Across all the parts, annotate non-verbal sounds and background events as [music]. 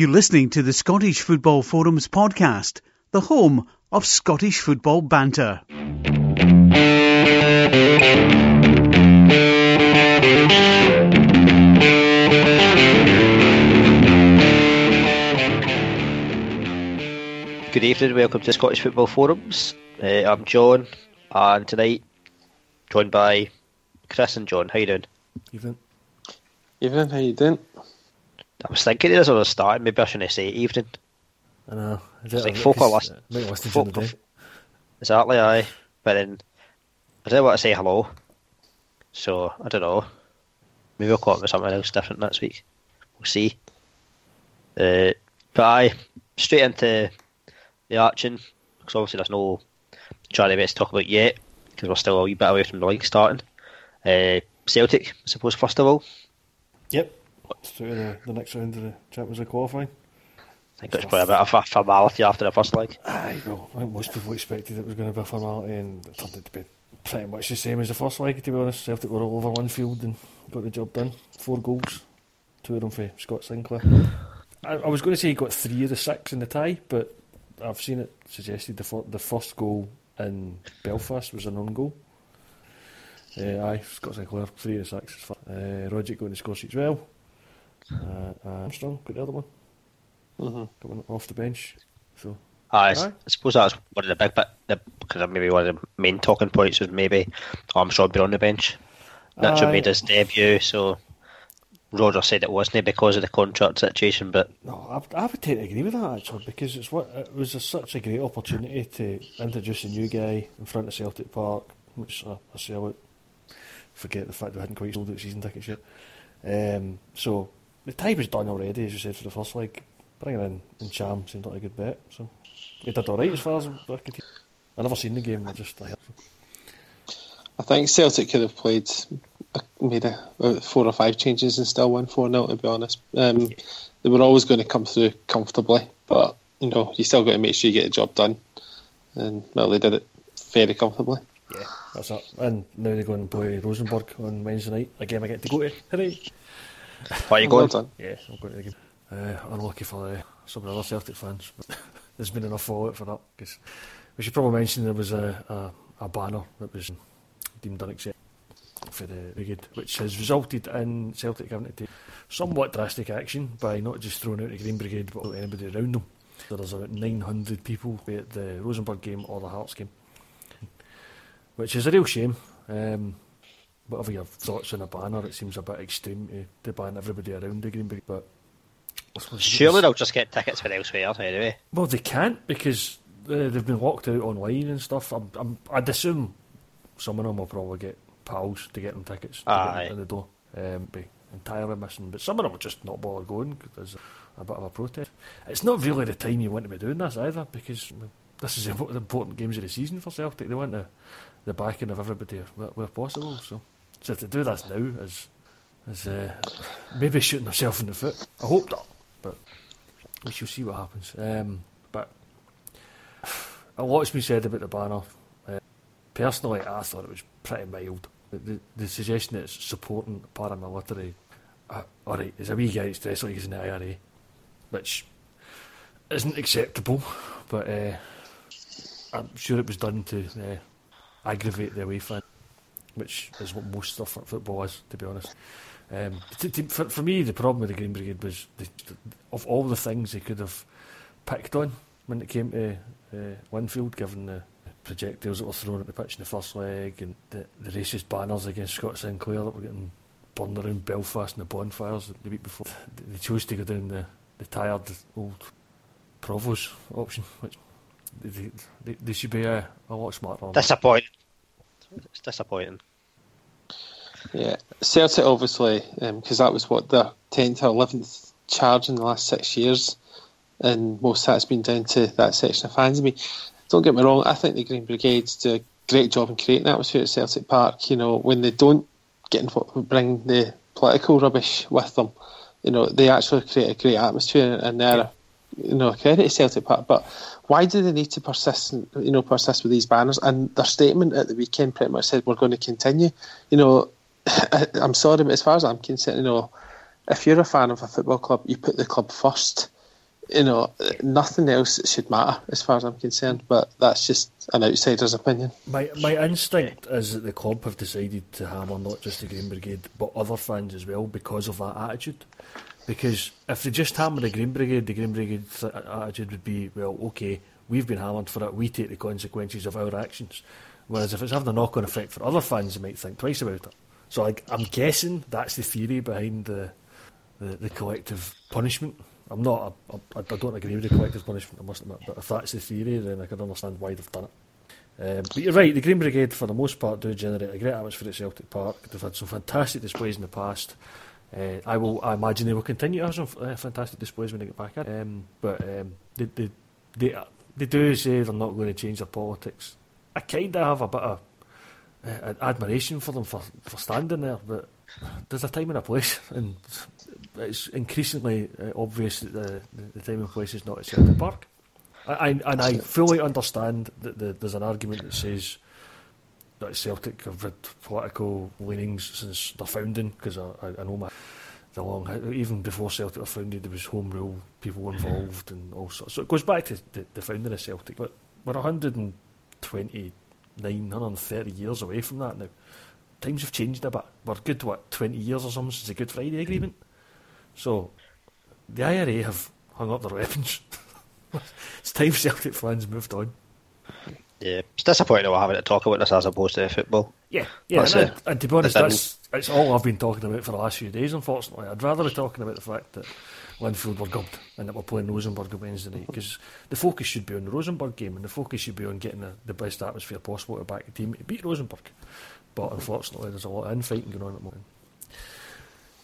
You're listening to the Scottish Football Forums podcast, the home of Scottish football banter. Good evening, welcome to Scottish Football Forums. Uh, I'm John, and tonight joined by Chris and John. How you doing? Evening. Evening, how you doing? I was thinking as I was starting, maybe I shouldn't say evening. I know. Is It's it- like folk are list- Might listen folk- to. Exactly, aye. But then I didn't want to say hello, so I don't know. Maybe I'll come up with something else different next week. We'll see. Uh, but aye, straight into the action because obviously there's no Charlie bits to talk about yet because we're still a wee bit away from the league starting. Uh, Celtic, I suppose, first of all. Yep. To the, the next round of the Champions League qualifying. I think it's probably a bit of a formality after the first leg. Aye, well, I think most people expected it was going to be a formality and it turned out to be pretty much the same as the first leg, to be honest. Celtic were all over Linfield and got the job done. Four goals, two of them for Scott Sinclair. I, I was going to say he got three of the six in the tie, but I've seen it suggested the, the first goal in Belfast was an own goal. Uh, aye, Scott Sinclair, three of the six. Uh, Rogic going to score as well. Uh, Armstrong got the other one, Mm-hmm. coming off the bench. So I. I suppose that's one of the big bit, the, because maybe one of the main talking points was maybe Armstrong being on the bench. Ntcham Aye. made his debut, so Roger said it wasn't because of the contract situation, but No, I, I would tend to agree with that actually because it's what it was a, such a great opportunity to introduce a new guy in front of Celtic Park, which I, I say I would forget the fact we hadn't quite sold out season tickets yet. Um, so the tie was done already, as you said for the first leg. Bringing in Ntcham seemed like a good bet. So he did all right as far as I could. I never seen the game. I just I heard. I think Celtic could have played, uh, made a, about four or five changes and still won 4 0, to be honest. Um, they were always going to come through comfortably, but you know, you still got to make sure you get the job done. And well, they did it very comfortably. Yeah, that's it. And now they go and play Rosenborg on Wednesday night. A game I get to go to. Hooray! Why are you going? done. Yeah, I'm going to the game. Uh, unlucky for uh, some of the other Celtic fans, but [laughs] there's been enough fallout for that. Cause we should probably mention there was a, a, a banner that was deemed unacceptable for the brigade, which has resulted in Celtic having to take somewhat drastic action by not just throwing out the Green Brigade but anybody around them. So there's about 900 people be at the Rosenborg game or the Hearts game, which is a real shame. Um, whatever your thoughts on a banner, it seems a bit extreme to, to ban everybody around the Green Brigade, but I suppose you Surely they'll just get tickets for elsewhere anyway. well, they can't because uh, they've been locked out online and stuff. I'm, I'm, I'd assume some of them will probably get pals to get them tickets to Aye. get in the door. Um, be entirely missing, but some of them will just not bother going because there's a bit of a protest. It's not really the time you want to be doing this either because this is the [laughs] important games of the season for Celtic. They want the, the backing of everybody where, where possible. So, so to do this now is is uh, maybe shooting herself in the foot. I hope not, but we shall see what happens. Um, but a lot's been said about the banner. Uh, personally, I thought it was pretty mild. The, the, the suggestion that it's supporting paramilitary, uh, alright, there's a wee guy that's dressed like he's in the IRA, which isn't acceptable, but uh, I'm sure it was done to uh, aggravate the away fan, which is what most stuff at football is, to be honest. Um, to, to, for, for me, the problem with the Green Brigade was the, the, of all the things they could have picked on when it came to uh, Linfield, given the projectiles that were thrown at the pitch in the first leg and the, the racist banners against Scott Sinclair that were getting burned around Belfast and the bonfires the week before. They chose to go down the, the tired old Provost option, which they, they, they should be uh, a lot smarter. Disappointing. It's disappointing. Yeah, Celtic obviously, um, because that was what the 10th or 11th charge in the last six years, and most of that's been down to that section of fans. I mean, don't get me wrong, I think the Green Brigades do a great job in creating atmosphere at Celtic Park. You know, when they don't get bring the political rubbish with them, you know, they actually create a great atmosphere, and they're, you know, a credit to Celtic Park. But why do they need to persist, you know, persist with these banners? And their statement at the weekend pretty much said we're going to continue. You know, I, [laughs] I'm sorry, but as far as I'm concerned, you know, if you're a fan of a football club, you put the club first. you know, nothing else should matter as far as I'm concerned. But that's just an outsider's opinion. My my instinct is that the club have decided to hammer not just the Green Brigade but other fans as well because of that attitude. Because if they just hammer the Green Brigade, the Green Brigade attitude would be, well, okay, we've been hammered for it, we take the consequences of our actions. Whereas if it's having a knock on effect for other fans, they might think twice about it. So like, I'm guessing that's the theory behind the, the, the collective punishment. I'm not, I, I, I don't agree with the collective punishment, I must admit, but if that's the theory, then I can understand why they've done it. Um, but you're right, the Green Brigade, for the most part, do generate a great atmosphere at Celtic Park. They've had some fantastic displays in the past. Uh, I will. I imagine they will continue to have some uh, fantastic displays when they get back in. Um, but um, they, they, they, they do say they're not going to change their politics. I kind of have a bit of uh, admiration for them for, for standing there, but there's a time and a place, [laughs] and it's increasingly uh, obvious that the, the time and place is not at Celtic Park. I, I, and I fully understand that the, there's an argument that says that Celtic have had political leanings since their founding, because I, I, I know my the long even before Celtic were founded, there was home rule, people involved, and all sorts. So it goes back to the, the founding of Celtic, but we're 129, 130 years away from that now. Times have changed a bit. We're good, what, 20 years or something since the Good Friday Agreement? So the IRA have hung up their weapons. [laughs] it's time Celtic fans moved on. Yeah, it's disappointing that we're having to talk about this as opposed to football. Yeah, yeah, and, it. and to be honest, That's that's all I've been talking about for the last few days, unfortunately. I'd rather be talking about the fact that Linfield were gubbed and that we're playing Rosenborg on Wednesday night, because the focus should be on the Rosenborg game and the focus should be on getting the, the best atmosphere possible to back the team to beat Rosenborg. But unfortunately, there's a lot of infighting going on at the moment.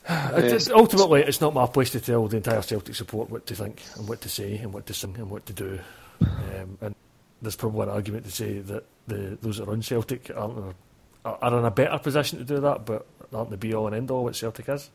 [sighs] It- it- ultimately, it's not my place to tell the entire Celtic support what to think and what to say and what to sing and what to do. Um, and there's probably an argument to say that the those that run Celtic aren't are in a better position to do that, but aren't the be all and end all what Celtic is.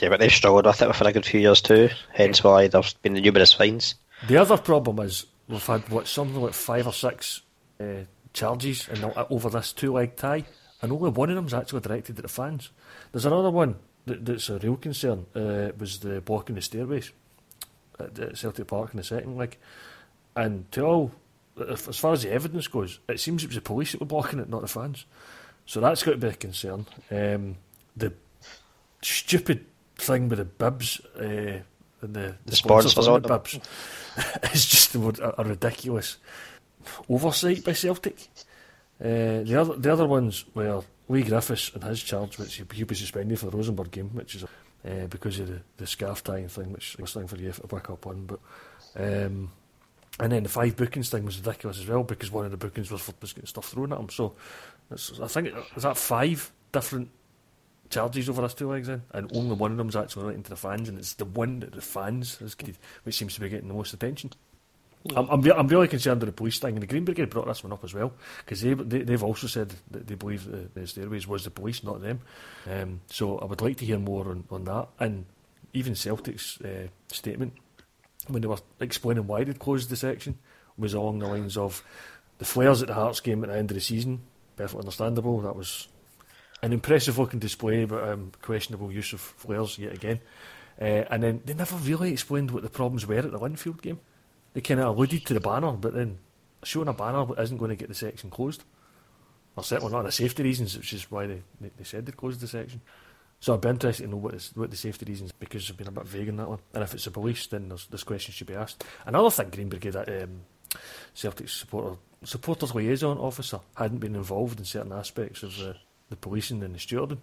Yeah, but they've struggled with it for a good few years too. Hence why there's been the numerous fines. The other problem is we've had what something like five or six uh, charges in the, over this two-leg tie, and only one of them's actually directed at the fans. There's another one that, that's a real concern. Uh, was the blocking the stairways at, at Celtic Park in the second leg, and to all as far as the evidence goes, it seems it was the police that were blocking it, not the fans. So that's got to be a concern. Um, the stupid thing with the bibs uh, and the, The sponsors on on [laughs] the bibs is just a, a, ridiculous oversight by Celtic. Uh, the other the other ones were Leigh Griffiths and his charge, which he, he'll be suspended for the Rosenborg game, which is uh, because of the, the scarf tying thing, which was thing for you to pick up on. But um, and then the five bookings thing was ridiculous as well because one of the bookings was was getting stuff thrown at him. So I think it, is that five different charges over this two legs in, and only one of them's actually relating to the fans, and it's the one that the fans has getting, which seems to be getting the most attention. I'm, I'm, I'm really concerned with the police thing, and the Green Brigade brought this one up as well because they, they they've also said that they believe the, the stairways was the police, not them. Um, so I would like to hear more on, on that, and even Celtic's uh, statement when they were explaining why they'd closed the section was along the lines of the flares at the Hearts game at the end of the season, perfectly understandable. That was an impressive looking display, but um, questionable use of flares yet again. Uh, and then they never really explained what the problems were at the Linfield game. They kind of alluded to the banner, but then showing a banner isn't going to get the section closed. Or certainly not on the safety reasons, which is why they, they, they said they'd closed the section. So I'd be interested to know what, is, what the safety reasons because they've been a bit vague on that one. And if it's the police, then there's, this question should be asked. Another thing, Green Brigade, um, Celtic supporter, supporters liaison officer hadn't been involved in certain aspects of the, the policing and the stewarding,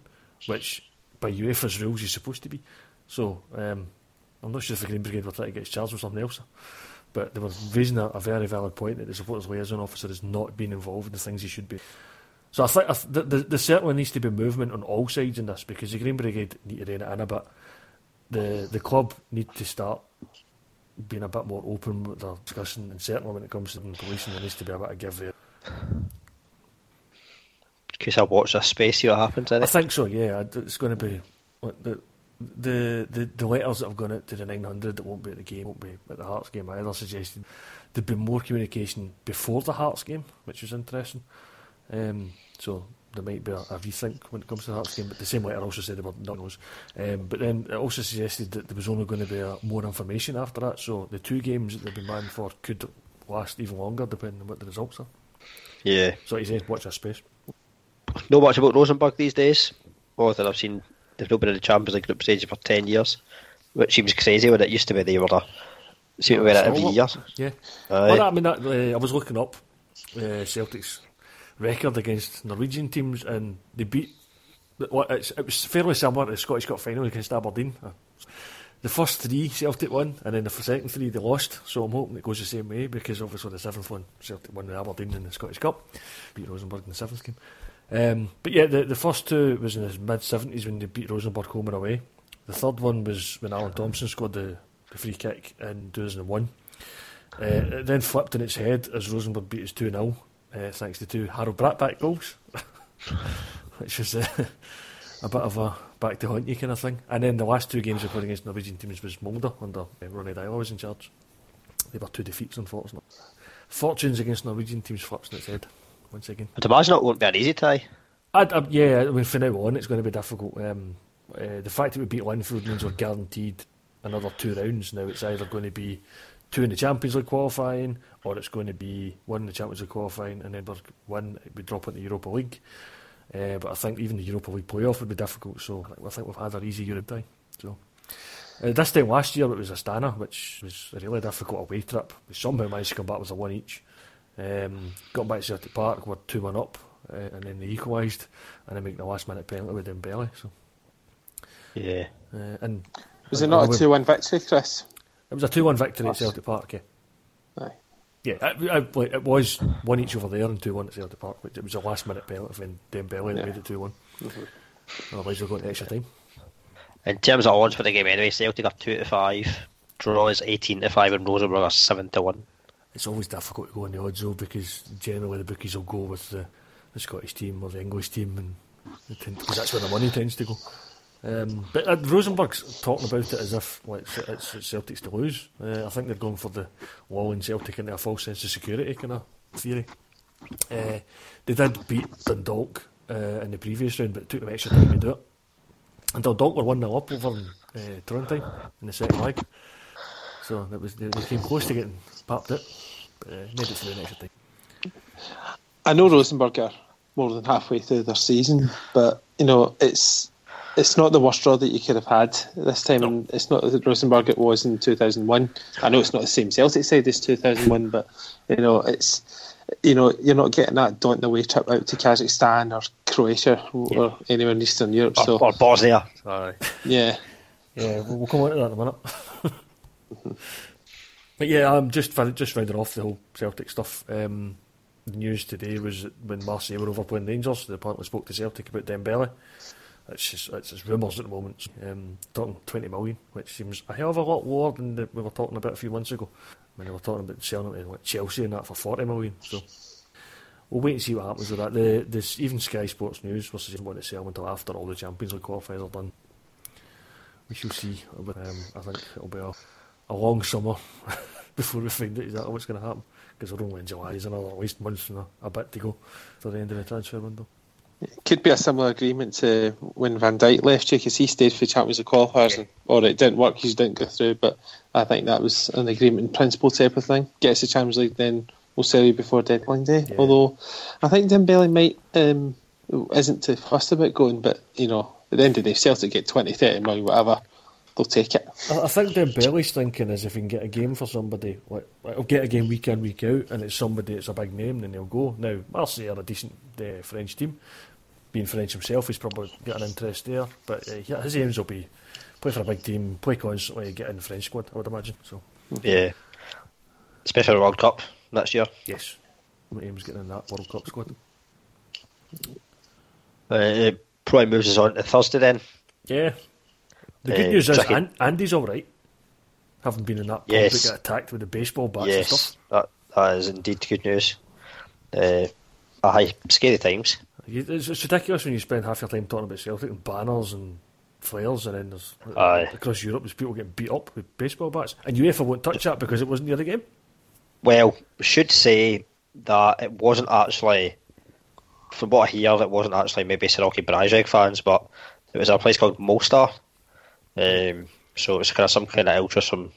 which by UEFA's rules you're supposed to be. So um, I'm not sure if the Green Brigade were trying to get charged with something else. But they were raising a, a very valid point that the supporters liaison officer has not been involved in the things he should be. So I think I th- th- th- there certainly needs to be movement on all sides in this because the Green Brigade need to rein it in a bit. The the club need to start being a bit more open with their discussion, and certainly when it comes to the policing, there needs to be a bit of give there. Case I'll watch this space, see what happens I think so. Yeah, it's going to be the, the the the letters that have gone out to the 900 that won't be at the game, won't be at the Hearts game I either. Suggested there'd be more communication before the Hearts game, which was interesting. Um, so there might be a, a rethink when it comes to the Hearts game. But the same letter also said about knows. Um, but then it also suggested that there was only going to be a, more information after that. So the two games that they've been banned for could last even longer, depending on what the results are. Yeah. So he said, watch our space. Know much about Rosenborg these days. More than I've seen, they've not been in the Champions League group stage for 10 years, which seems crazy when it used to be they were a, seem to be every year. Yeah. Aye. Well, I mean, that, uh, I was looking up uh, Celtic's record against Norwegian teams, and they beat. Well, it was fairly similar to the Scottish Cup final against Aberdeen. The first three Celtic won, and then the second three they lost. So I'm hoping it goes the same way because obviously the seventh one Celtic won in Aberdeen in the Scottish Cup, beat Rosenborg in the seventh game. Um, but yeah, the, the first two was in the mid seventies when they beat Rosenborg home and away. The third one was when Alan Thompson scored the, the free kick in 2001. Uh, it then flipped in its head as Rosenborg beat us 2 0, uh, thanks to two Harald Brattbakk goals, [laughs] which was uh, a bit of a back to haunt you kind of thing. And then the last two games we played against Norwegian teams was Molde under uh, Ronny Deila was in charge. They were two defeats, unfortunately. Fortunes against Norwegian teams flips on its head once again. I'd imagine it won't be an easy tie. I'd, i yeah, I mean, from now on, it's going to be difficult. Um, uh, the fact that we beat Linfield means we're guaranteed another two rounds. Now it's either going to be two in the Champions League qualifying, or it's going to be one in the Champions League qualifying, and then we're one we drop into the Europa League. Uh, but I think even the Europa League playoff would be difficult. So I think we've had our easy Europe tie. So uh, this time last year it was Astana, which was a really difficult away trip. We somehow managed to come back with a one each. Um, got back to Celtic Park, we're two one up, uh, and then they equalised, and then making the last minute penalty with Dembele. So Yeah. uh, and Was it not a 2 1 victory, Chris? It was a two one victory at Us. Celtic Park. Yeah, Aye. yeah. Uh, it, it, it was one each over there and two one at Celtic Park. Which it was a last minute penalty when Dembele that Yeah. made it two one. Mm-hmm. Otherwise, we're going to extra time. In terms of odds for the game anyway, Celtic are 2 to 5, draw is 18 to 5, and Rosenborg are 7 to 1. It's always difficult to go on the odds though because generally the bookies will go with the, the Scottish team or the English team, and because that's where the money tends to go. Um, but uh, Rosenborg's talking about it as if like, it's, it's, Celtic's to lose. Uh, I think they're going for the lulling Celtic into a false sense of security kind of theory. Uh, they did beat Dundalk uh, in the previous round, but it took them extra time to do it. And Dundalk were 1 0 up over in uh, Trondheim in the second leg. So it was, they, they came close to getting papped it, but uh, made it through in extra time. I know Rosenborg are more than halfway through their season, but you know it's it's not the worst draw that you could have had this time, and it's not the Rosenborg it was in two thousand one. I know it's not the same Celtic side as two thousand one, but you know it's you know you're not getting that daunting away trip out to Kazakhstan or Croatia or anywhere in Eastern Europe. Or, So or Bosnia. Aye. yeah, Yeah, we'll, we'll come on to that in a minute. [laughs] but yeah, I'm just just rounding off the whole Celtic stuff. Um, the news today was when Marseille were over playing Rangers, they apparently spoke to Celtic about Dembele. It's just it's just rumours at the moment. Um, talking 20 million, which seems a hell of a lot lower than the, we were talking about a few months ago. When they were talking about selling it to like Chelsea and that for 40 million. So we'll wait and see what happens with that. The this even Sky Sports News was saying want to sell until after all the Champions League qualifiers are done. We shall see. Um, I think it'll be a, a long summer [laughs] before we find out exactly what's going to happen. Because we're only in July, there's another at least month and a, a bit to go to the end of the transfer window. Could be a similar agreement to when Van Dijk left you because he stayed for the Champions League qualifiers, and, or it didn't work, he didn't go through. But I think that was an agreement in principle type of thing. Gets the Champions League, then we'll sell you before deadline day. Yeah. Although I think Dembele might um, isn't too fussed about going, but you know, at the end of the day, Celtic get 20, 30 million, whatever, they'll take it. I, I think Dembele's thinking is if he can get a game for somebody, like, like he'll get a game week in, week out, and it's somebody that's a big name, then he'll go. Now, Marseille are a decent uh, French team. Being French himself, he's probably got an interest there. But uh, yeah, his aims will be play for a big team, play constantly, get in the French squad, I would imagine. So, Yeah. Especially the World Cup next year. yes, my aim's getting in that World Cup squad. Uh, probably moves us on to Thursday then. Yeah. The good Uh, news is tricky. An- Andy's all right. Having been in that pub Yes. that got attacked with a baseball bats and stuff. that, that is indeed good news. Uh, aye, scary times. It's, it's ridiculous when you spend half your time talking about Celtic and banners and flares, and then there's Aye. across Europe there's people getting beat up with baseball bats, and UEFA won't touch that because it wasn't near the game. Well, we should say that it wasn't actually from what I hear, it wasn't actually maybe Siroki Brijeg fans, but it was a place called Mostar. Um, so it was kind of some kind of ultras from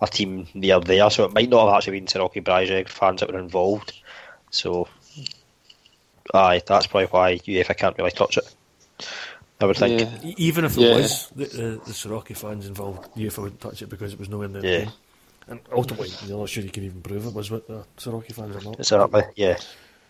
a team near there. So it might not have actually been Siroki Brijeg fans that were involved. So, aye, that's probably why UEFA can't really touch it. I would think. Yeah. Even if there Yeah. was the, the, the Siroki fans involved, UEFA wouldn't touch it because it was nowhere near the Yeah. game. And ultimately, you're not sure you can even prove it was with the Siroki fans or not. Exactly. Yeah.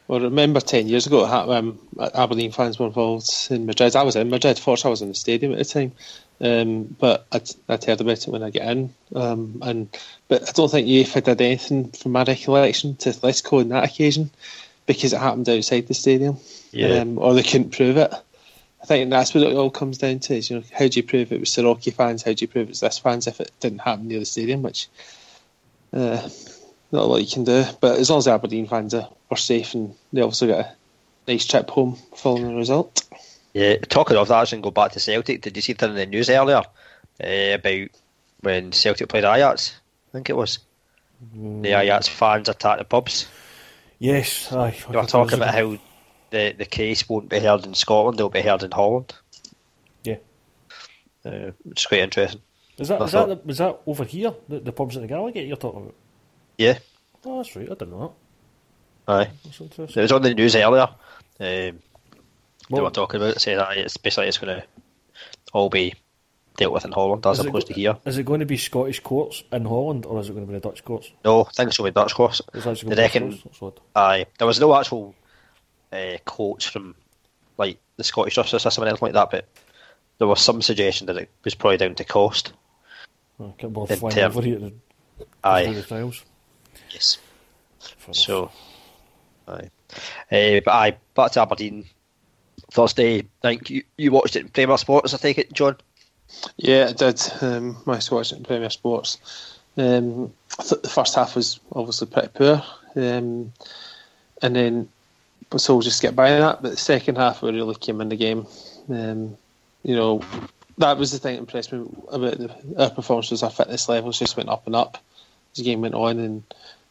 Well, remember 10 years ago, um, Aberdeen fans were involved in Madrid. I was in Madrid, fortunately, I was in the stadium at the time. Um, but I'd, I'd heard about it when I get in. Um, and But I don't think UEFA did anything, from my recollection, to Atletico on that occasion because it happened outside the stadium. Yeah. Um, or they couldn't prove it. I think that's what it all comes down to is, you know, how do you prove it was Siroki fans, how do you prove it's this fans if it didn't happen near the stadium, which uh, not a lot you can do. But as long as the Aberdeen fans are, were safe and they also got a nice trip home following the result. Yeah, talking of that, I and go back to Celtic. Did you see it in the news earlier uh, about when Celtic played Ajax? I think it was the Ajax fans attacked the pubs. Yes, aye. They were talking about how the the case won't be heard in Scotland; it'll be heard in Holland. Yeah. Uh, it's quite interesting. Is that, I that, was that over here, the, the pubs at the Gallagher you're talking about? Yeah, Oh, that's right, I didn't know aye. that. That's It was on the news earlier. Um, they Well- were talking about saying that it's basically it's going to all be dealt with in Holland as opposed go- to here. Is it going to be Scottish courts in Holland or is it going to be the Dutch courts? No, I think it's going to be Dutch actually They going to be reckon courts. Aye, there was no actual uh, quotes from like the Scottish justice system and anything like that, but there was some suggestion that it was probably down to cost. Oh, can't bother flying term- over here Aye, the trials. yes. So, aye, uh, but aye, back to Aberdeen Thursday. I think you, you watched it in Premier Sports. I take it, John. Yeah, I did. Um, I it in Premier Sports. Um, I the first half was obviously pretty poor, um, and then so we'll just get by that. But the second half, we really came in the game. Um, you know, that was the thing that impressed me about the, our performances. Our fitness levels just went up and up as the game went on, and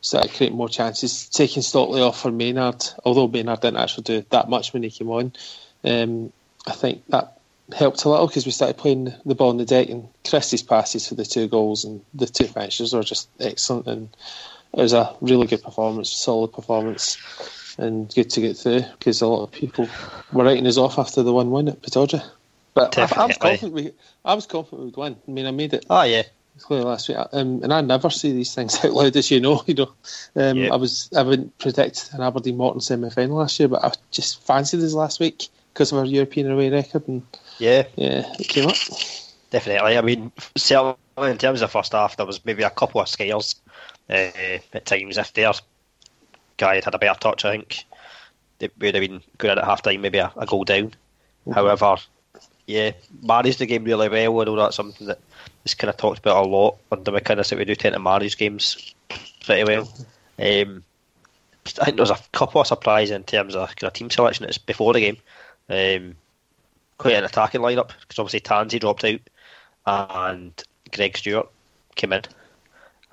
started creating more chances. Taking Stockley off for Maynard, although Maynard didn't actually do that much when he came on. Um, I think that helped a little because we started playing the ball on the deck and Christie's passes for the two goals and the two finishes were just excellent and it was a really good performance, solid performance and good to get through because a lot of people were writing us off after the 1-1 at Pittodrie. But I, I was confident we, I was confident we'd win. I mean, I made it Ah, yeah, clear last week, um, and I never say these things [laughs] out loud, as you know. You know, um, Yep. I was I wouldn't predict an Aberdeen Morton semi final last year, but I just fancied this last week because of our European away record, and yeah, yeah, it came up. definitely. I mean, certainly in terms of first half, there was maybe a couple of scares uh, at times. If their guy had had a better touch, I think they would have been good at half time, maybe a, a goal down. However, yeah, managed the game really well. I know that's something that is kind of talked about a lot under McInnes that we do tend to manage games pretty well. Um, I think there was a couple of surprises in terms of kind of team selection that's before the game. Um, quite an attacking lineup because obviously Tansy dropped out and Greg Stewart came in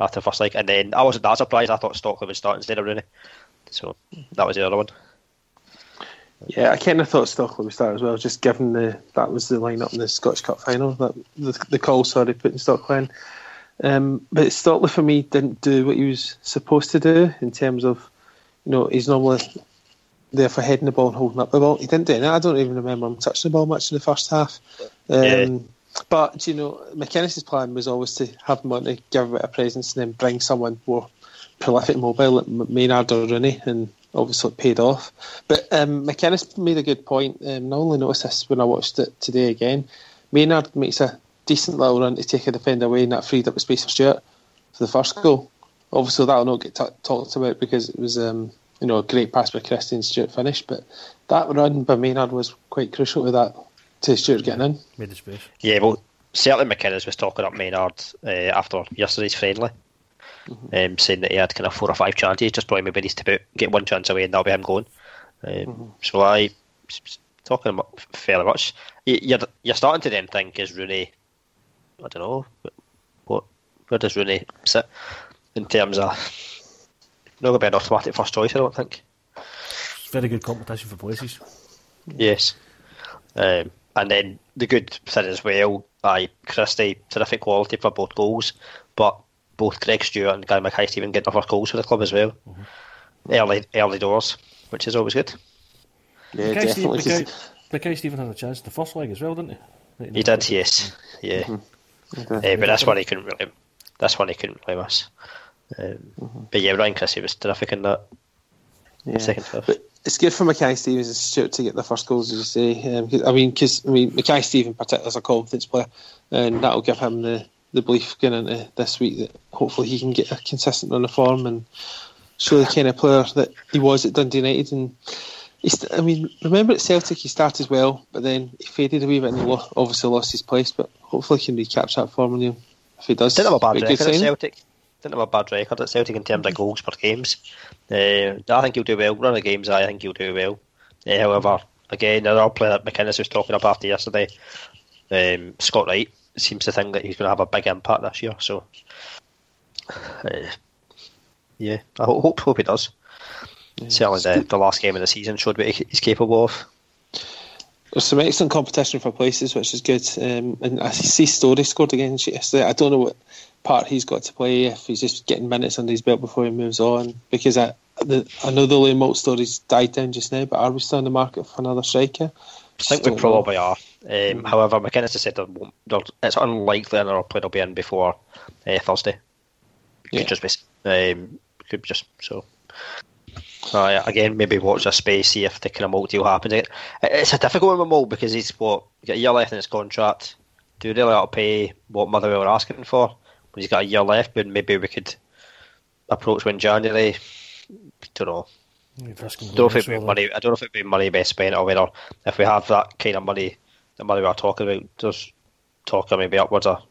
after first leg, and then I wasn't that surprised. I thought Stockley would start instead of Rooney, so that was the other one. Yeah, I kind of thought Stockley would start as well, just given the that was the lineup in the Scottish Cup final. That the, the call, sorry, putting Stockley in. Um, but Stockley for me didn't do what he was supposed to do in terms of, you know, he's normally there for heading the ball and holding up the ball. He didn't do that. I don't even remember him touching the ball much in the first half. Um, Yeah. But you know, McInnes' plan was always to have him on to give a bit of presence and then bring someone more prolific, mobile like Maynard or Rooney, and obviously it paid off. But um, McInnes made a good point. Um, I only noticed this when I watched it today again. Maynard makes a decent little run to take a defender away, and that freed up the space for Stewart for the first goal. Obviously, that'll not get t- talked about because it was um, you know a great pass by Christian Stewart finish, but that run by Maynard was quite crucial to that to Stewart getting in. Made the space. Yeah, well, certainly McInnes was talking up Maynard uh, after yesterday's friendly, um, saying that he had kind of four or five chances, just probably maybe needs to put, get one chance away and that'll be him going. Um, So I s- s- talking about fairly much. You- You're you're starting to then think is Rooney, I don't know, what where does Rooney sit in terms of not going to be an automatic first choice? I don't think. very good competition for places. Yes. Um, and then the good thing as well, aye, Christie, terrific quality for both goals, but both Greg Stewart and Guy Mackay Steven getting their first goals for the club as well. Early early doors, which is always good. Yeah, Mackay Steve- definitely. 'cause- Mackay- Mackay Steven had a chance in the first leg as well, didn't he? Right He did, yes. Yeah. Mhm. Uh, but that's one he couldn't really that's one he couldn't really miss. Um, But yeah, Ryan Christie was terrific in that Yeah. second half. But it's good for Mackay Stevens and Stewart to get the first goals, as you say. Um, I mean, because I mean, Mackay Stevens particularly is a confidence player, and that'll give him the, the belief going into this week that hopefully he can get a consistent run of form and show the kind of player that he was at Dundee United. And he's, I mean, remember at Celtic he started well, but then he faded a wee bit and he lo- obviously lost his place. But hopefully he can recapture that form. And if he does, Didn't have a bad record at. Celtic. Didn't have a bad record at Celtic in terms of goals per games. Uh, I think he'll do well. Run of games, I think he'll do well. Uh, however, again, another player that McInnes was talking about after yesterday, um, Scott Wright, seems to think that he's going to have a big impact this year. So, uh, yeah, I hope hope he does. Certainly, the, the last game of the season showed what he's capable of. There's some excellent competition for places, which is good. Um, and I see Storey scored again yesterday. I don't know what part he's got to play if he's just getting minutes under his belt before he moves on. Because I, the, I know the Liam Moult story's died down just now, but are we still in the market for another striker? I think we Don't know. probably are. Um, However, McInnes has said there won't, there, it's unlikely another player will be in before uh, Thursday. Could Yeah. just be, um, could be just so. Uh, again, maybe watch this space, see if the kind of Moult deal happens. It, it's a difficult one with Moult because he's what got a year left in his contract. Do we really have to pay what Motherwell were asking for? When he's got a year left, but maybe we could approach when January. I Don't know. You'd risk him I don't know if it'd be money. I don't know if it'd be money best spent or whether if we have that kind of money, the money we're talking about, just talk of maybe upwards of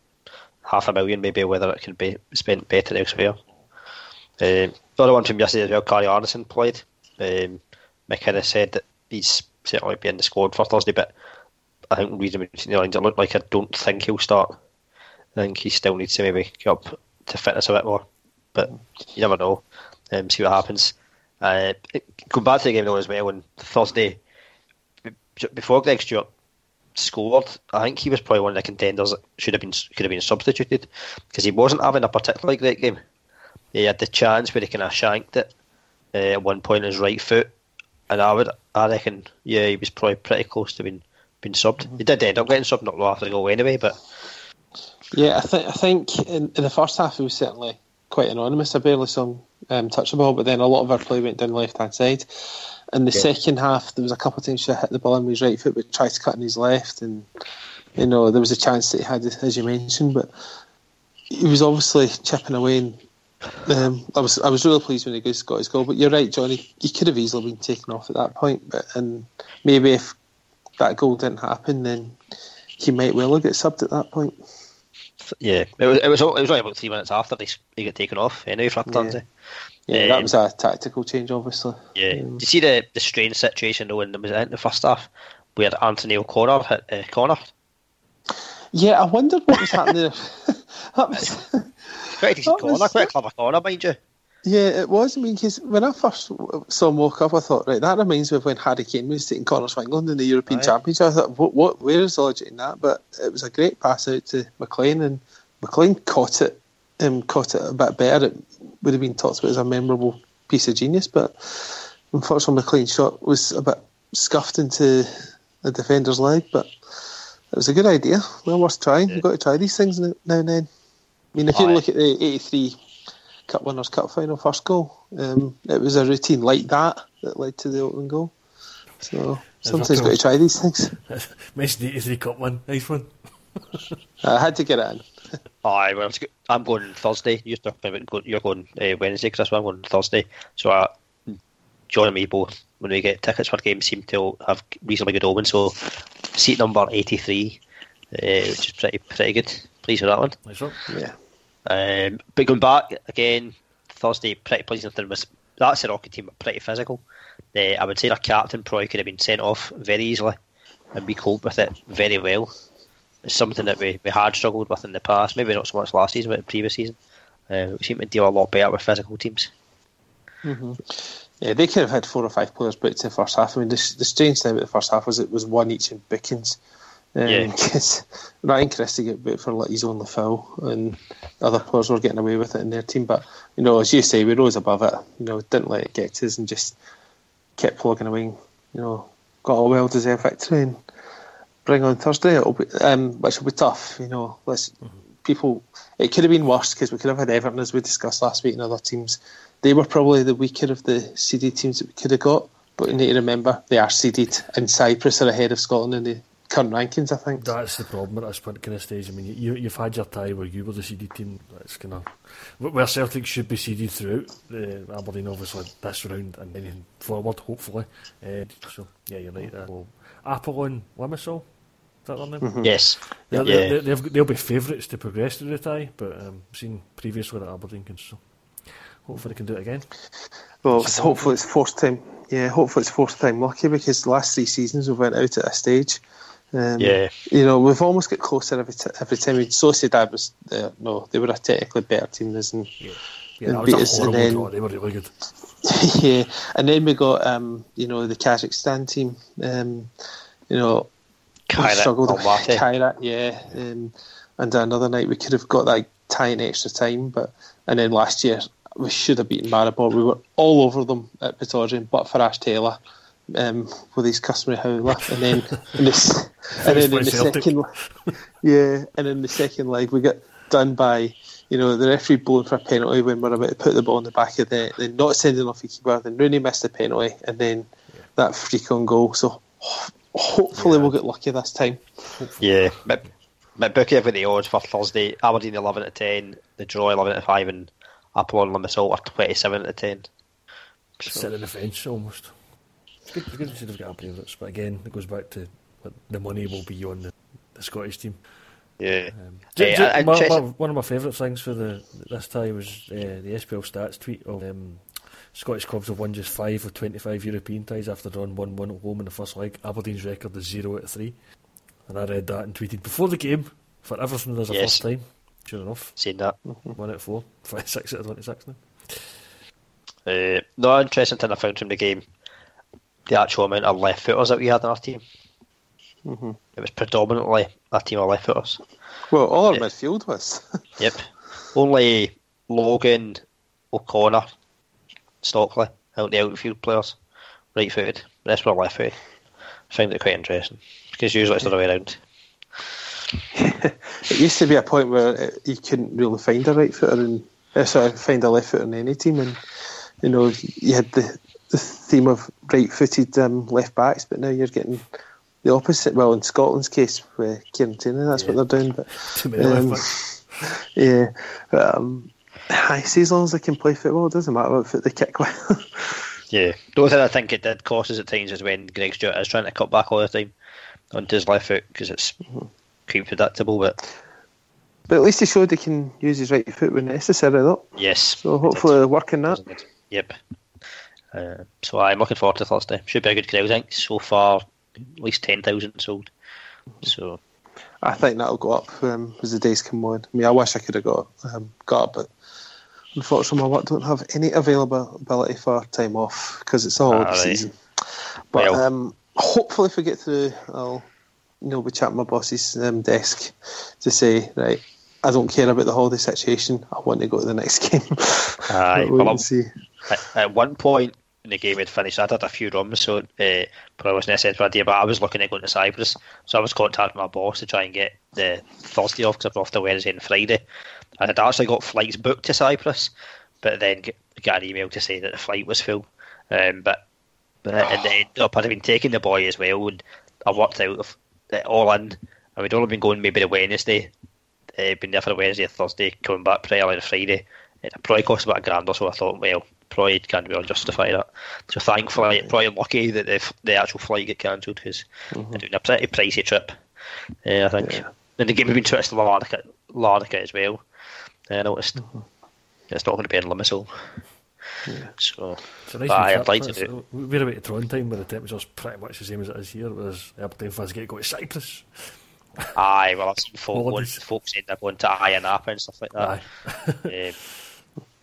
half a million, maybe whether it could be spent better elsewhere. Um, the other one from yesterday as well, Kari Arnason played. Um, McKinnon said that he's certainly be in the squad for Thursday, but I think reading between the lines, it looked like I don't think he'll start. I think he still needs to maybe get up to fitness a bit more, but you never know. Um, see what happens. Uh, going back to the game though as well on Thursday, before Greg Stewart scored, I think he was probably one of the contenders that should have been could have been substituted because he wasn't having a particularly great game. He had the chance where he kind of shanked it uh, at one point his right foot, and I would I reckon yeah he was probably pretty close to being being subbed. He did end up getting subbed not long after the goal anyway, but Yeah, I think I think in, in the first half he was certainly quite anonymous. I barely saw him um, touch the ball, but then a lot of our play went down the left hand side. In the Yeah. second half, there was a couple of times he hit the ball on his right foot, but tried to cut on his left, and you know there was a chance that he had, as you mentioned, but he was obviously chipping away. And um, I was I was really pleased when he got his goal. But you're right, Johnny. He could have easily been taken off at that point, but and maybe if that goal didn't happen, then he might well have got subbed at that point. yeah, it was it was, it was only about three minutes after he, he got taken off anyway for Thursday. Yeah, that Um, was a tactical change, obviously. Yeah. Um, you see the, the strange situation though in the, in the first half where Anthony O'Connor hit uh, Connor? yeah, I wondered what was happening there. [laughs] that was, [laughs] Quite a decent That was- corner, quite a clever corner, mind you. yeah, it was. I mean, because when I first saw him walk up, I thought, right, that reminds me of when Harry Kane was taking corners for England in the European Aye. Championship. I thought, what, what, where is the logic in that? But it was a great pass out to McLean, and McLean caught it, um, caught it a bit better. It would have been talked about as a memorable piece of genius, but unfortunately, McLean's shot was a bit scuffed into the defender's leg. But it was a good idea. Well worth trying. Yeah. You've got to try these things now and then. I mean, if you Aye. look at the 83 Cup Winners' Cup final first goal, um, it was a routine like that that led to the opening goal. So sometimes you've got to try these things. [laughs] Mentioned the 83 Cup one. Nice one. [laughs] I had to get it in. [laughs] Aye, well, I'm going Thursday. You're talking about go, you're going uh, Wednesday, Chris. I'm going Thursday. So uh, John and me both, when we get tickets for games, seem to have reasonably good omens. So seat number 83, uh, which is pretty pretty good. Please with that one. Nice one. Yeah. Um, but going back again, Thursday, pretty pleasing thing was that's the Rocket team, were pretty physical. Uh, I would say their captain probably could have been sent off very easily, and we coped with it very well. It's something that we, we had struggled with in the past, maybe not so much last season, but the previous season. Uh, we seem to deal a lot better with physical teams. hmm Yeah, they could have had four or five players booked in the first half. I mean, the, the strange thing about the first half was it was one each in bookings. Um, [laughs] Yeah. Because Ryan Christie got booked for like his only foul, and other players were getting away with it in their team. But you know, as you say, we rose above it. You know, didn't let it get to us, and just kept plugging away. You know, got a well deserved victory and bring on Thursday. It'll be, um, which will be tough. You know, let's people. It could have been worse because we could have had Everton as we discussed last week and other teams. They were probably the weaker of the seeded teams that we could have got. But you need to remember they are seeded, and Cyprus are ahead of Scotland in the current rankings. I think. That's the problem at this point kind of stage. I mean, you, you've had your tie where you were the seeded team. That's kind of where Celtic should be seeded throughout. Uh, Aberdeen obviously this round and then forward, hopefully. Uh, so yeah, you're right there. Well, Apollon Limassol, is that their name? Yes. Yeah, Yeah. they, they, they've, they'll be favourites to progress to the tie, but um, seen previously that Aberdeen can. So hopefully they can do it again. Well, it's hopefully it's fourth time. Yeah, hopefully it's fourth time lucky because the last three seasons we've went out at a stage. Um, Yeah. You know, we've almost got closer every, t- every time. We Sociedad was uh, no, they were a technically better team than us, and Yeah, And that was beat a us and horrible then- draw. They were really good. [laughs] yeah, and then we got um, you know the Kazakhstan team. Um, you know, we Kairat struggled. Almaty. [laughs] Kairat, yeah. Um, and another night we could have got that tie in extra time, but and then last year we should have beaten Maribor. We were all over them at Pittodrie, but for Ash Taylor. Um, with his customary howler, and then [laughs] in this, and then in the Celtic. second, [laughs] yeah, and in the second leg we got done by, you know, the referee blowing for a penalty when we're about to put the ball in the back of the net, then not sending off the keeper, then Rooney missed the penalty, and then that freak on goal. So ho- hopefully we'll get lucky this time. Yeah. But, but bookie have got the odds for Thursday. Aberdeen 11 to 10, the draw 11 to 5, and Apollon Limassol are 27 to 10. Sitting on the fence almost. It's good, it's good to see they've got a favourites, but again, it goes back to what the money will be on the, the Scottish team. Yeah. Um, Hey, ju- I- my- my- one of my favourite things for the this tie was uh, the SPL stats tweet of um, Scottish clubs have won just five of 25 European ties after drawing 1 1 at home in the first leg. Aberdeen's record is 0 out of 3. And I read that and tweeted before the game for everything there's a Yes. first time. Sure enough, Seen that. [laughs] 1 out of 4, 5, 6 out of 26 now. Uh, no interesting thing I found from the game the actual amount of left footers that we had in our team. Mm-hmm. It was predominantly a team of left footers. Well, all our Yeah. midfield was. [laughs] Yep. Only Logan, O'Connor, Stockley, out the outfield players, right footed. The rest were left footed. I found it quite interesting because usually it's the other way around. [laughs] it used to be a point where it, you couldn't really find a right footer and uh, sorry, find a left footer in any team, and you know you had the the theme of right-footed um, left backs, but now you're getting the opposite. Well, in Scotland's case with Kieran Tierney, that's what they're doing. But [laughs] Um, yeah, but, um, I see as long as they can play football, it doesn't matter what foot they kick with. [laughs] Yeah. The only thing I think it did cost us at times is when Greg Stewart is trying to cut back all the time onto his left foot because it's quite predictable. But but at least he showed he can use his right foot when necessary, though. yes. So hopefully they're working that. Yep. Uh, so I'm looking forward to Thursday. Should be a good crowd. I think so far at least ten thousand sold. So I think that'll go up um, as the days come on. I mean, I wish I could have got um, got up, but unfortunately, my work don't have any availability for time off because it's all Ah, the right. season. But Well. um, hopefully, if we get through, I'll you know be chatting my boss's um, desk to say right. I don't care about the holiday situation. I want to go to the next [laughs] game. Aye, wait well, see. at, at one point in the game had finished, I'd had a few runs, so uh, probably wasn't a sensible idea. But I was looking at going to Cyprus, so I was contacting my boss to try and get the Thursday off because I'm off the Wednesday and Friday. And I had actually got flights booked to Cyprus, but then got an email to say that the flight was full. Um, but but and then up, I'd been taking the boy as well, and I worked out of it all in, and we'd only been going maybe the Wednesday, uh, been there for the Wednesday, Thursday, coming back pretty early on Friday. It probably cost about a grand or so. I thought, well, probably can't really justify that. So thankfully, probably lucky that the the actual flight got cancelled because they're doing a pretty pricey trip. Uh, I think. Yeah. Then the game had been switched to Larnaca, Larnaca as well. I noticed it's not going to be in Limassol. So It's a nice Aye, I'd like to do We're away to Trondheim where the temperature's pretty much the same as it is here, whereas Aberdeen fans get to go to Cyprus. Aye, well, I've seen folk, going, Holidays. folk saying they're going to Ayia Napa and stuff like that. Aye. um,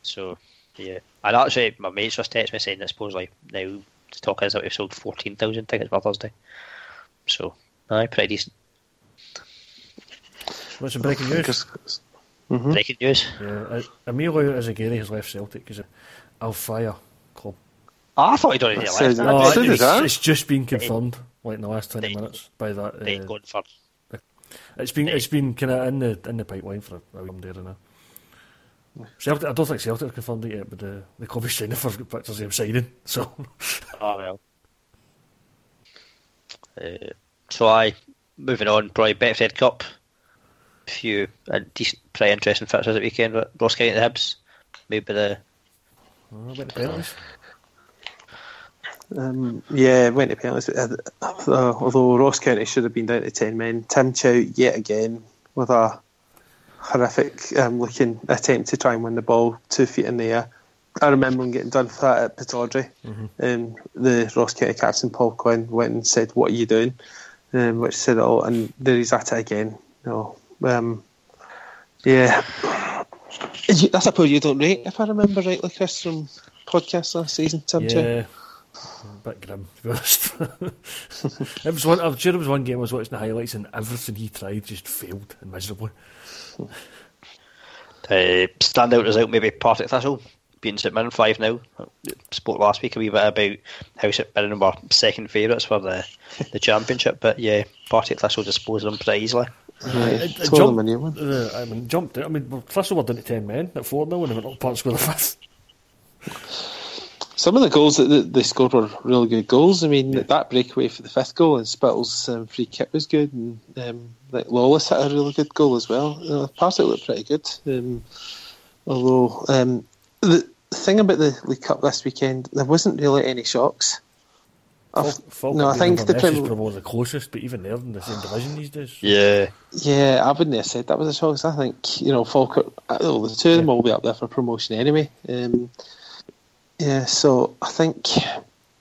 so, Yeah, and actually, my mates just texted me saying that supposedly now the talk is that we've sold fourteen thousand tickets for Thursday. So, aye, pretty decent. What's some breaking news? hmm Breaking news. Yeah, Emilio Izaguirre has left Celtic because Al-Fayha club. Oh, I thought he'd already left. sounds- No, so it- it's, it's just been confirmed, like in the last twenty They- minutes, by that. They Uh, going for. it's been it's been kind of in the in the pipeline for a while there now. Celtic, I don't think Celtic have confirmed it yet, but the the club is signing for pictures of him signing. So Oh well. Uh, so I moving on. Probably Betfred Cup. Few uh, decent, pretty interesting fixtures at weekend. but Ross County and the Hibs. Maybe the uh, went to penalties. Um, yeah, went to penalties. Uh, although Ross County should have been down to 10 men. Tim Chow, yet again, with a horrific um, looking attempt to try and win the ball two feet in the air. I remember him getting done for that at Pittodrie. Um, the Ross County captain, Paul Quinn, went and said, What are you doing? Um, which said it all. And there he's at it again. No. Um, yeah. That's a poor you don't rate, if I remember rightly, Chris, from podcast last season, Tim Chow. Yeah, a bit grim to be honest. [laughs] it was one. I'm sure it was one game I was watching the highlights, and everything he tried just failed miserably. Uh, standout result maybe Partick Thistle beating St Mirren five now. Spoke last week a wee bit about how St Mirren were second favourites for the the championship, but yeah, Partick Thistle disposed of them pretty easily. Yeah, It- it told jumped- him a new one. Uh, I mean, jumped. I mean, well, Thistle were down to ten men at four 0 and they went up Park Square the fifth. Some of the goals that they- they scored were really good goals. I mean, that breakaway for the fifth goal and Spittal's um, free kick was good, and um, like Lawless had a really good goal as well. You know, Partick looked pretty good. Um, although um, the thing about the League Cup this weekend, there wasn't really any shocks. I've- no, I think the Inverness is Premier probably the closest, but even they're in the same division these days. [sighs] Yeah, Yeah, I wouldn't have said that was a shock. I think you know Falkirk. uh, well, the two of them will be up there for promotion anyway. Um, yeah, so I think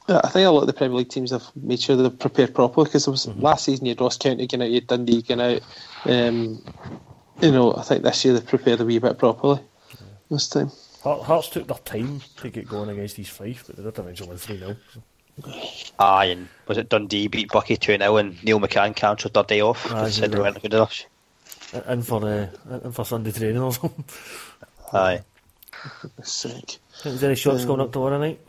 I think a lot of the Premier League teams have made sure they're prepared properly because there was last season you had Ross County going out, you had Dundee going out. Um, you know, I think this year they've prepared a wee bit properly this time. Hearts took their time to get going against East Fife, but they did eventually win 3 0. aye, and was it Dundee beat Buckie two 0 and Neil McCann cancelled their day off. Aye, said they weren't good enough. In for, uh, in for Sunday training or something. Aye. Sick. Think there's any shots going up tomorrow night?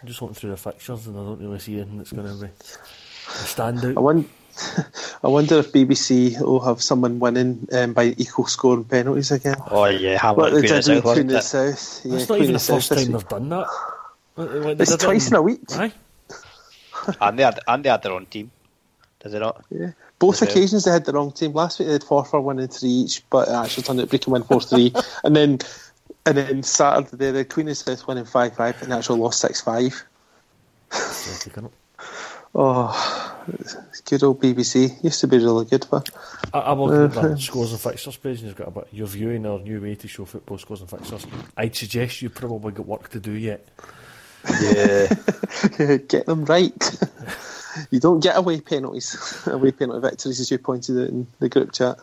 I'm just looking through the fixtures and I don't really see anything that's going to be a standout. I wonder, [laughs] I wonder if BBC will have someone winning um, by equal scoring penalties again. Oh yeah, What Hamlet they Queen of did with South, Queen of it? South. Yeah, It's not Queen even the first time they've done that. They did It's it twice in a week. Aye. And they had and they had their own team. Does it not? Yeah. Both Okay. occasions they had the wrong team. Last week they had four for one and three each, but it actually turned out Brechin win four three. [laughs] and then and then Saturday the had Queen of South winning five five and actually lost six five. [laughs] Oh good old BBC. Used to be really good but I, I'm looking at that uh, scores and fixtures page and you've got a bit, you're viewing our new way to show football scores and fixtures. I'd suggest you probably got work to do yet. [laughs] Yeah. [laughs] get them right. you don't get away penalties. away penalty victories as you pointed out in the group chat.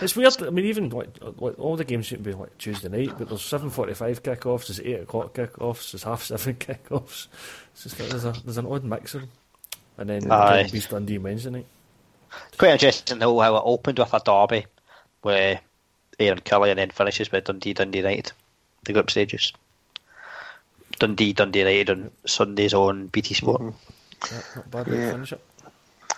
It's weird. I mean, even like, like all the games seem to be like Tuesday night, but there's seven forty-five kickoffs, there's eight o'clock kickoffs, there's half seven [laughs] kickoffs. It's just like there's a there's an odd mix of them. And then Aye. Beast Dundee Wednesday night. It's quite interesting though how it opened with a derby where Ayr and Killie and then finishes with Dundee Dundee United, the group stages. Dundee Dundee United on Sundays on BT Sport. Yeah, not bad way to Yeah. finish it.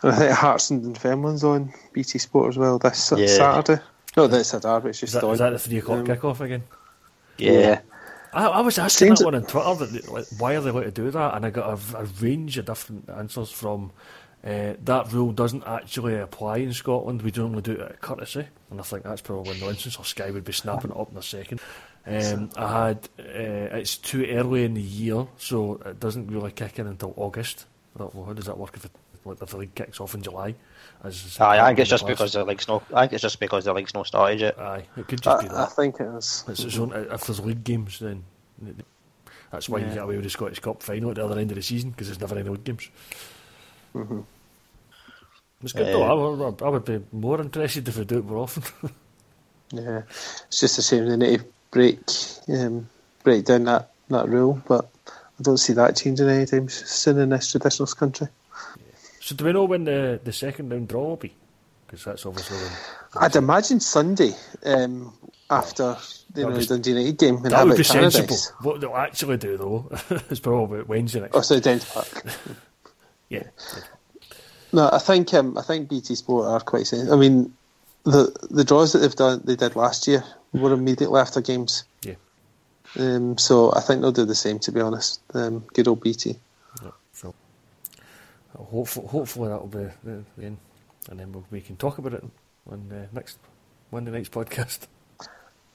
I think Hearts and Dunfermline's on BT Sport as well this Yeah. Saturday. No, that's a derby. It's Is just that, on. is that the three o'clock Um, kickoff again? Yeah. I, I was asking Seems that that- one on Twitter that like, why are they allowed to do that, and I got a, a range of different answers from. Uh, that rule doesn't actually apply in Scotland. We don't only do it at courtesy, and I think that's probably nonsense. Or Sky would be snapping it up in a second. Um, I had uh, it's too early in the year, so it doesn't really kick in until August. I thought, well, how does that work if, it, like, if the league kicks off in July? As Aye, I think it's just past? because the league's no. I think it's just because the league's not started yet. Aye, it could just I, be I think it is. It's its own, if there's league games, then that's why you get away with the Scottish Cup final at the other end of the season because there's never any league games. Mm-hmm. It's good Uh, though. I, would- I would be more interested if we do it more often. [laughs] Yeah, it's just a shame they need to break um, break down that, that rule, but I don't see that changing anytime soon in this traditionalist country. So do we know when the, the second round draw will be? Because that's obviously when. I'd imagine Sunday um, after the Dundee United game. That would be Paradise. sensible. What they'll actually do, though, [laughs] is probably Wednesday next Oh, so Downs Park. [laughs] Yeah. No, I think um, I think BT Sport are quite sensible. I mean, the the draws that they've done they did last year were immediately after games. Yeah. Um, so I think they'll do the same. To be honest, um, good old BT. Yeah, so hopefully, hopefully that'll be the, the end, and then we'll, we can talk about it on uh, next Monday night's podcast.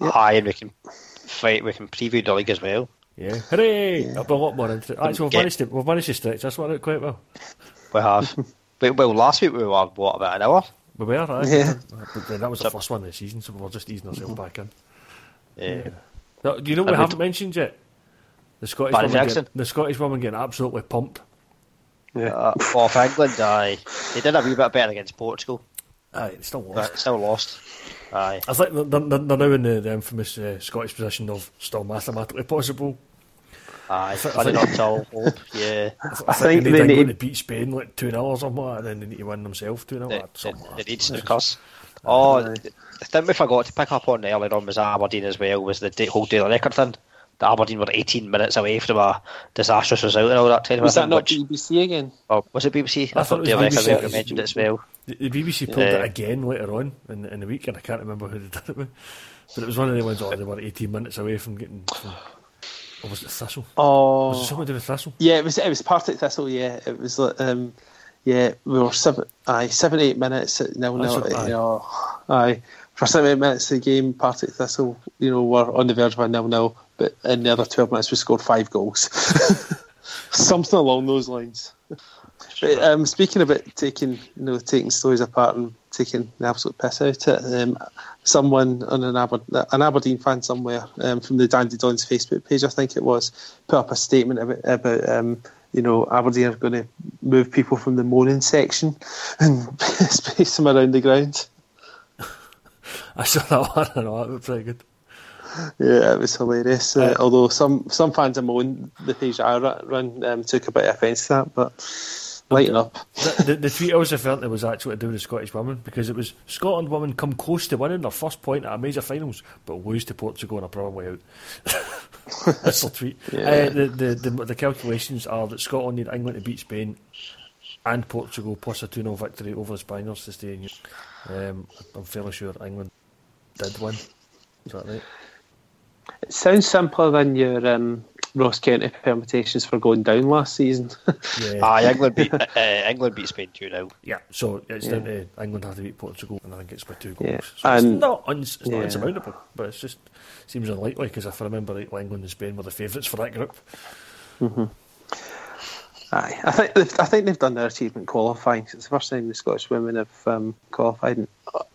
Aye, and we can fight. We can preview the league as well. Yeah, hooray! Yeah. That'll be a lot more interesting. Actually, we've Yeah. managed to we've managed to stretch this one out quite well. We have. [laughs] but, well, last week we were what about an hour? We were, aye. Yeah. But then that was the first one of the season, so we're just easing ourselves back in. Yeah. Now, do you know what we we haven't mentioned yet? The Scottish Barry woman Jackson. getting, the Scottish woman getting absolutely pumped. Uh, off England, aye. They did a wee bit better against Portugal, Aye, it's still lost. but still lost. Aye. I think they're, they're, they're now in the, the infamous uh, Scottish position of still mathematically possible. Aye. thi- I think- not all hope. Yeah. I, I think, think they they need need- to beat Spain like 2 0 or something like that, and then they need to win themselves 2 0. They, they, something like they that. need snookers. Oh, the the thing we forgot to pick up on earlier on was Aberdeen as well, was the da- whole daily record thing. The Aberdeen were 18 minutes away from a disastrous result and all that. Kind of Was thing, that not which- BBC again? oh, was it BBC? I I, thought thought it was daily record BBC. mentioned it as well. The, the BBC pulled Yeah. it again later on in, in the week, and I can't remember who they did it with. But it was one of the ones oh, they were 18 minutes away from getting. From, or was it Thistle? Was it Oh, something to do with Thistle? yeah, it was it was Partick Thistle. Yeah, it was like, um, yeah, we were seven, aye, seven eight minutes at nil That's nil. aye. You know, aye, for seven eight minutes of the game, Partick Thistle, you know, were on the verge of a nil nil, but in the other twelve minutes we scored five goals, [laughs] something along those lines. But, um, speaking about taking, you know, taking stories apart and taking the absolute piss out of it, um, someone on an, Aber- an Aberdeen fan somewhere um, from the Dandy Dons Facebook page, I think it was, put up a statement about, about um, you know, Aberdeen are going to move people from the moaning section and [laughs] space them around the ground. [laughs] I saw that [laughs] one, I know, that was pretty good. Yeah, it was hilarious. Uh, although some some fans of moan the page I run um, took a bit of offence to that, but lighten up. the, the, the tweet I was referring to was actually to do with the Scottish women because it was Scotland women come close to winning their first point at a major finals but lose to Portugal on a problem way out. [laughs] That's the tweet. Yeah. Uh, the, the, the, the calculations are that Scotland need England to beat Spain and Portugal plus a 2 0 victory over the Spaniards to stay in Europe. Um, I'm fairly sure England did win. Is that right? It sounds simpler than your um, Ross County permutations for going down last season. [laughs] Yeah. Aye, England beat uh, England beat Spain 2 0. Yeah, so it's Yeah. down to England have to beat Portugal, and I think it's by two goals. Yeah, So it's not uns- it's not yeah. insurmountable, but it just seems unlikely because if I remember rightly, England and Spain were the favourites for that group. Aye, I think they've, I think they've done their achievement qualifying. It's the first time the Scottish women have um, qualified. And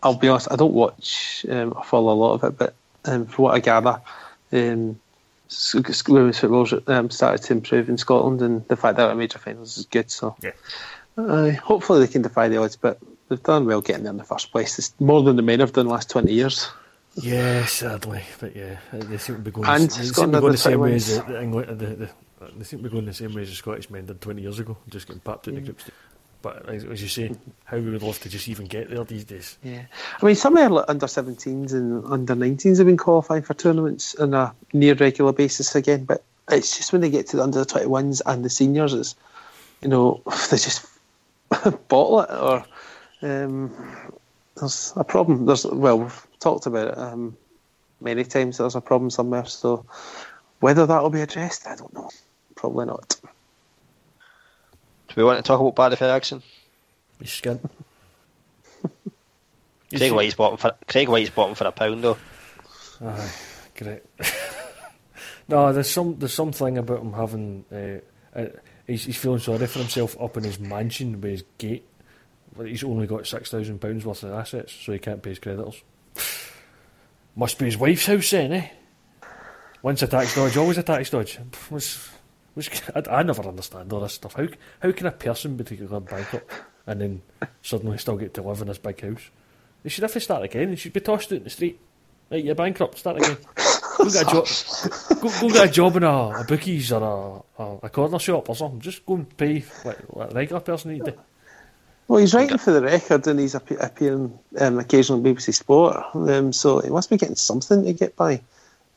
I'll be honest, I don't watch um, follow a lot of it, but um, from what I gather, um, women's football's um, started to improve in Scotland, and the fact that they're at major finals is good. So, Yeah. uh, hopefully they can defy the odds. But they've done well getting there in the first place. It's more than the men have done the last twenty years. Yeah, sadly, but yeah, they seem to be going. And they seem to be going the the same way as the, the England. The, the, they seem to be going the same way as the Scottish men did twenty years ago, just getting papped at the group stage. But as, as you say, how we would love to just even get there these days. Yeah, I mean, some of our under 17s and under 19s have been qualifying for tournaments on a near regular basis again, but it's just when they get to the under 21s and the seniors, it's you know [laughs] they just [laughs] bottle it, or um, there's a problem. There's well, we've talked about it um, many times. There's a problem somewhere, so whether that will be addressed, I don't know. Probably not. Do we want to talk about Barry Ferguson? You skint. You [laughs] Craig see- White's bought him for Craig Whyte's bought him for a pound though. Aye, great. [laughs] no, there's some there's something about him having. Uh, uh, he's, he's feeling sorry for himself up in his mansion with his gate. But he's only got six thousand pounds worth of assets, so he can't pay his creditors. [sighs] Must be his wife's house then, eh? Once a tax dodge, always a tax dodge. Was, was, [laughs] I, I never understand all this stuff. How how can a person be declared bankrupt and then suddenly still get to live in this big house? They should have to start again. They should be tossed out in the street. Right, you're bankrupt. Start again. go get a job. Go, go get a job in a, a bookies or a, a, a corner shop or something. Just go and pay like, like a regular person need to. Well, he's writing for the record and he's appearing um, occasionally on BBC Sport, um, so he must be getting something to get by.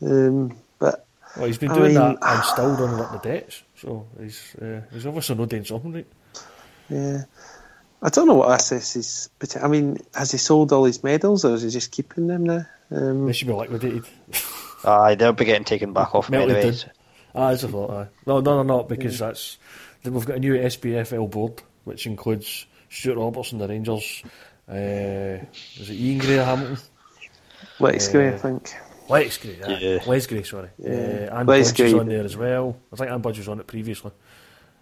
Um, but Well, he's been I doing mean- that and still [sighs] running up the debts, so he's uh, he's obviously not doing something right. yeah, I don't know what assets he's. But I mean, has he sold all his medals or is he just keeping them now? Um, They should be liquidated. [laughs] Aye, they'll be getting taken back off me Melted anyway. Ah, that's a thought. Aye. No, no, no, not because that's then we've got a new SPFL board which includes Stewart Robertson, the Rangers. Uh, is it Ian Gray of Hamilton? Lex uh, Gray, I think. Lex Gray, yeah. Yeah. Les Gray, sorry. Yeah. Uh, Les Budge Gray. on there as well. I think Ann Budge was on it previously.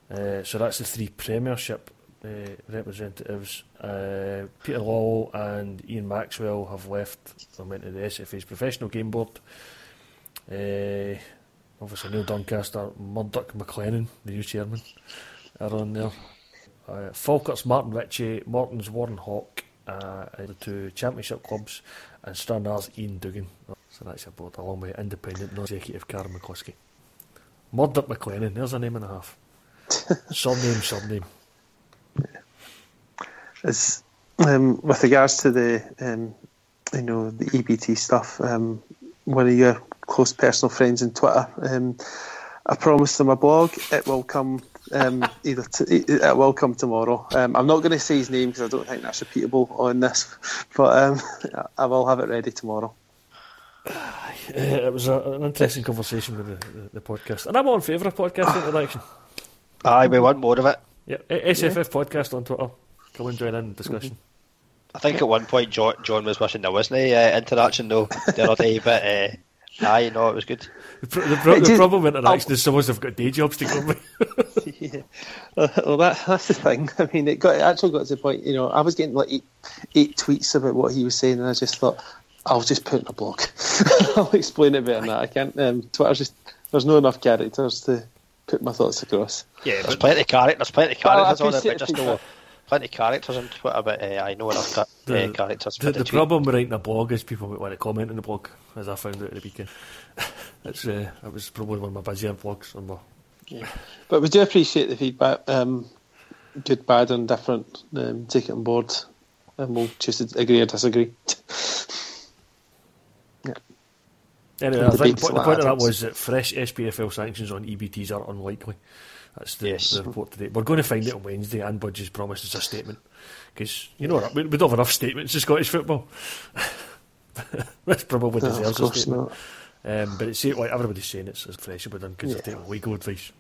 Uh, so that's the three Premiership uh, representatives. Uh, Peter Lawwell and Ian Maxwell have left. They went to the SFA's professional game board. Uh, obviously Neil Doncaster, Murdoch McLennan, the new chairman, are on there. Uh, Falkirk's Martin Ritchie, Morton's Warren Hawke, uh, the two championship clubs, and Stranraer's Ian Dugan. So that's your board, along with independent non-executive Karyn McCluskey. Murdoch McLennan, there's a name and a half. [laughs] surname, surname. Is um, with regards to the um, you know the EBT stuff. Um, one of your close personal friends on Twitter. Um, I promised him a blog. It will come um, [laughs] either t- it will come tomorrow. Um, I'm not going to say his name because I don't think that's repeatable on this, [laughs] but um, I will have it ready tomorrow. It was a, an interesting conversation with the, the, the podcast. And I'm all in favour of podcast interaction. [coughs] Aye, we want more of it. Yeah, SFF podcast on Twitter. Come and join in the discussion. I think at one point John, John was wishing there wasn't uh, interaction though the other day, but uh, aye, no, it was good. The, the, pro- the problem with interaction is someone's have got day jobs to go with. [laughs] [laughs] yeah. Well, that, that's the thing. I mean, it got it actually got to the point. You know, I was getting like eight, eight tweets about what he was saying, and I just thought, I'll just putting a blog. [laughs] I'll explain it better than that. I can't. Um, Twitter's just there's not enough characters to put my thoughts across. Yeah, there's plenty of characters. There's plenty of Well, I characters on it, appreciate but just the no, plenty of characters on Twitter. But uh, I know enough ca- The- uh, characters. The, for the problem with writing a blog is people want to comment on the blog, as I found out at the weekend. [laughs] It's uh, it was probably one of my busier blogs on my But we do appreciate the feedback. Um, good, bad, and different. Um, take it on board, and we'll choose to agree or disagree. [laughs] Anyway, And I think debates the point of that was that fresh SPFL sanctions on EBTs are unlikely. That's the, Yes. the report today. We're going to find it on Wednesday, and Budge's promised us a statement. Because, you know, we we don't have enough statements in Scottish football. [laughs] That's probably No, deserves a statement. not. Um, but it's like everybody's saying it's as fresh as we've done because Yeah. they're taking legal advice.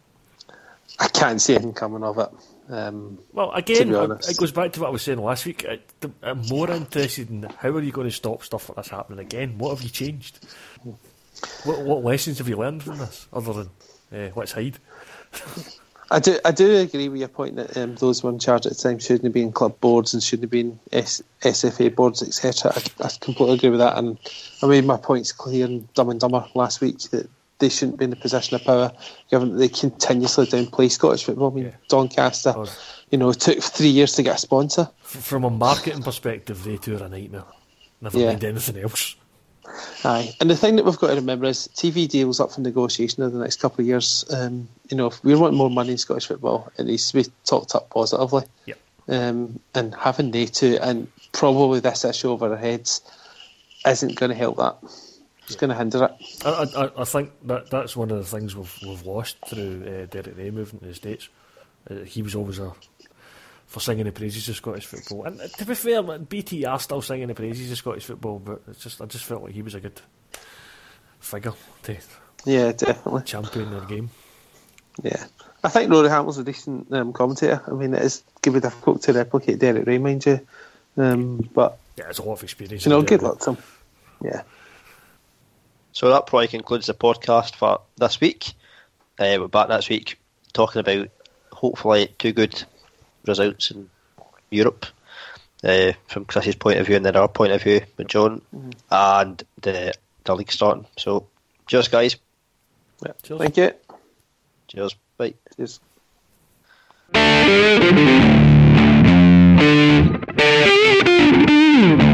I can't see anything coming of it. Um, Well, again, it goes back to what I was saying last week. I, I'm more interested in how are you going to stop stuff like this happening again? What have you changed? What, what lessons have you learned from this, other than uh, let's hide? [laughs] I do, I do agree with your point that um, those who were in charge at the time shouldn't be in club boards and shouldn't have been S- SFA boards, etc. I, I completely agree with that, and I made my points clear in Dumb and Dumber last week that they shouldn't be in the position of power, given that they continuously downplay Scottish football. I mean, Yeah. Doncaster, you know, it took three years to get a sponsor. From a marketing perspective, they two are a nightmare. Never Yeah. mind anything else. Aye, and the thing that we've got to remember is TV deals up for negotiation over the next couple of years. Um, you know, if we want more money in Scottish football, it needs to be talked up positively. Yep. Um, and having they two and probably this issue over our heads isn't going to help that. It's going to hinder it. I, I, I think that that's one of the things we've we've lost through uh, Derek Rae moving to the States. Uh, he was always a for singing the praises of Scottish football. And uh, to be fair, BT are still singing the praises of Scottish football, but it's just I just felt like he was a good figure to Yeah, definitely. champion their game. Yeah. I think Rory Hamill's a decent um, commentator. I mean, it is going to be difficult to replicate Derek Rae, mind you. Um, but, Yeah, it's a lot of experience. you know, good luck to him. Yeah. So that probably concludes the podcast for this week. Uh, we're back next week talking about hopefully two good results in Europe. Uh, from Chris's point of view and then our point of view with John mm-hmm. and the, the league starting. So, cheers, guys. Yeah, cheers. Thank you. Cheers. Bye. Cheers. [laughs]